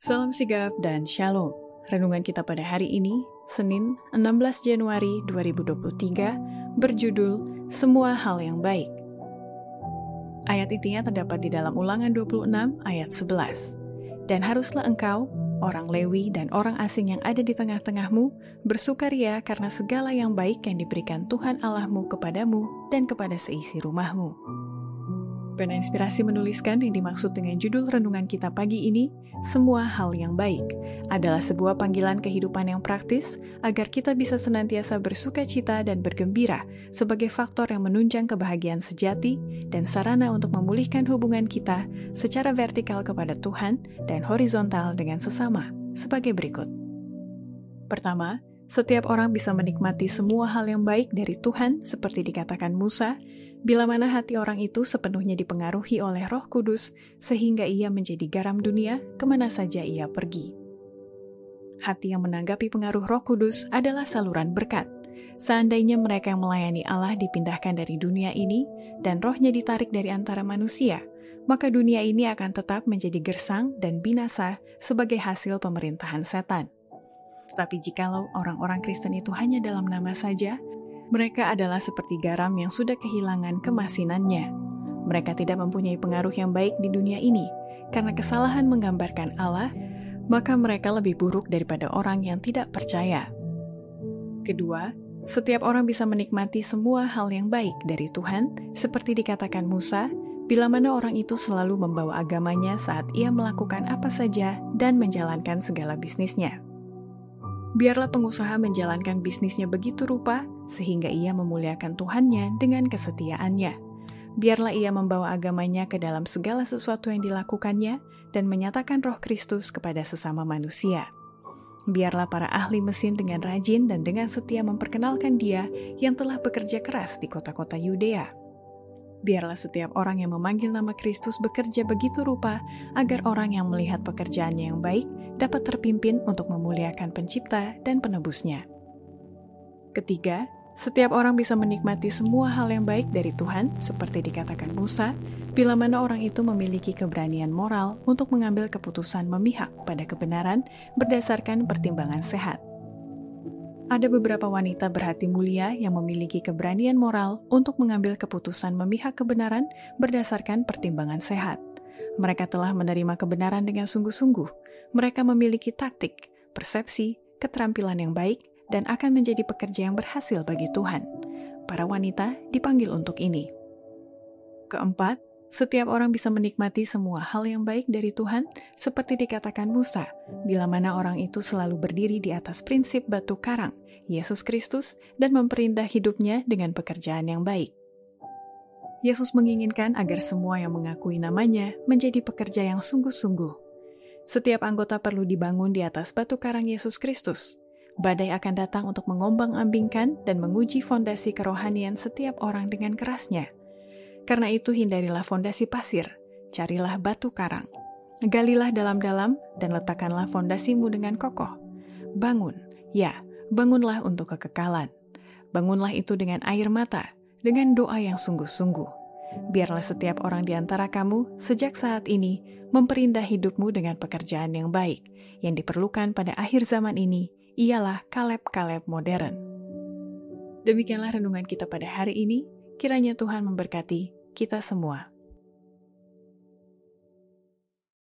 Salam sigap dan shalom. Renungan kita pada hari ini, Senin 16 Januari 2023, berjudul Semua Hal Yang Baik. Ayat intinya terdapat di dalam ulangan 26 ayat 11. Dan haruslah engkau, orang Lewi dan orang asing yang ada di tengah-tengahmu, bersukaria karena segala yang baik yang diberikan Tuhan Allahmu kepadamu dan kepada seisi rumahmu. Pena Inspirasi menuliskan yang dimaksud dengan judul renungan kita pagi ini, semua hal yang baik, adalah sebuah panggilan kehidupan yang praktis agar kita bisa senantiasa bersuka cita dan bergembira sebagai faktor yang menunjang kebahagiaan sejati dan sarana untuk memulihkan hubungan kita secara vertikal kepada Tuhan dan horizontal dengan sesama, sebagai berikut. Pertama, setiap orang bisa menikmati semua hal yang baik dari Tuhan seperti dikatakan Musa bila mana hati orang itu sepenuhnya dipengaruhi oleh roh kudus, sehingga ia menjadi garam dunia ke mana saja ia pergi. Hati yang menanggapi pengaruh roh kudus adalah saluran berkat. Seandainya mereka yang melayani Allah dipindahkan dari dunia ini, dan rohnya ditarik dari antara manusia, maka dunia ini akan tetap menjadi gersang dan binasa sebagai hasil pemerintahan setan. Tetapi jikalau orang-orang Kristen itu hanya dalam nama saja, mereka adalah seperti garam yang sudah kehilangan kemasinannya. Mereka tidak mempunyai pengaruh yang baik di dunia ini, karena kesalahan menggambarkan Allah, maka mereka lebih buruk daripada orang yang tidak percaya. Kedua, setiap orang bisa menikmati semua hal yang baik dari Tuhan, seperti dikatakan Musa, bila mana orang itu selalu membawa agamanya saat ia melakukan apa saja dan menjalankan segala bisnisnya. Biarlah pengusaha menjalankan bisnisnya begitu rupa sehingga ia memuliakan Tuhannya dengan kesetiaannya. Biarlah ia membawa agamanya ke dalam segala sesuatu yang dilakukannya dan menyatakan roh Kristus kepada sesama manusia. Biarlah para ahli mesin dengan rajin dan dengan setia memperkenalkan dia yang telah bekerja keras di kota-kota Yudea. Biarlah setiap orang yang memanggil nama Kristus bekerja begitu rupa agar orang yang melihat pekerjaannya yang baik dapat terpimpin untuk memuliakan pencipta dan penebusnya. Ketiga, setiap orang bisa menikmati semua hal yang baik dari Tuhan, seperti dikatakan Musa, bila mana orang itu memiliki keberanian moral untuk mengambil keputusan memihak pada kebenaran berdasarkan pertimbangan sehat. Ada beberapa wanita berhati mulia yang memiliki keberanian moral untuk mengambil keputusan memihak kebenaran berdasarkan pertimbangan sehat. Mereka telah menerima kebenaran dengan sungguh-sungguh. Mereka memiliki taktik, persepsi, keterampilan yang baik, dan akan menjadi pekerja yang berhasil bagi Tuhan. Para wanita dipanggil untuk ini. Keempat, setiap orang bisa menikmati semua hal yang baik dari Tuhan, seperti dikatakan Musa, bila mana orang itu selalu berdiri di atas prinsip batu karang, Yesus Kristus, dan memperindah hidupnya dengan pekerjaan yang baik. Yesus menginginkan agar semua yang mengakui namanya menjadi pekerja yang sungguh-sungguh. Setiap anggota perlu dibangun di atas batu karang Yesus Kristus. Badai akan datang untuk mengombang-ambingkan dan menguji fondasi kerohanian setiap orang dengan kerasnya – karena itu hindarilah fondasi pasir, carilah batu karang. Galilah dalam-dalam dan letakkanlah fondasimu dengan kokoh. Bangun, ya, bangunlah untuk kekekalan. Bangunlah itu dengan air mata, dengan doa yang sungguh-sungguh. Biarlah setiap orang di antara kamu sejak saat ini memperindah hidupmu dengan pekerjaan yang baik. Yang diperlukan pada akhir zaman ini ialah kaleb-kaleb modern. Demikianlah renungan kita pada hari ini. Kiranya Tuhan memberkati kita semua.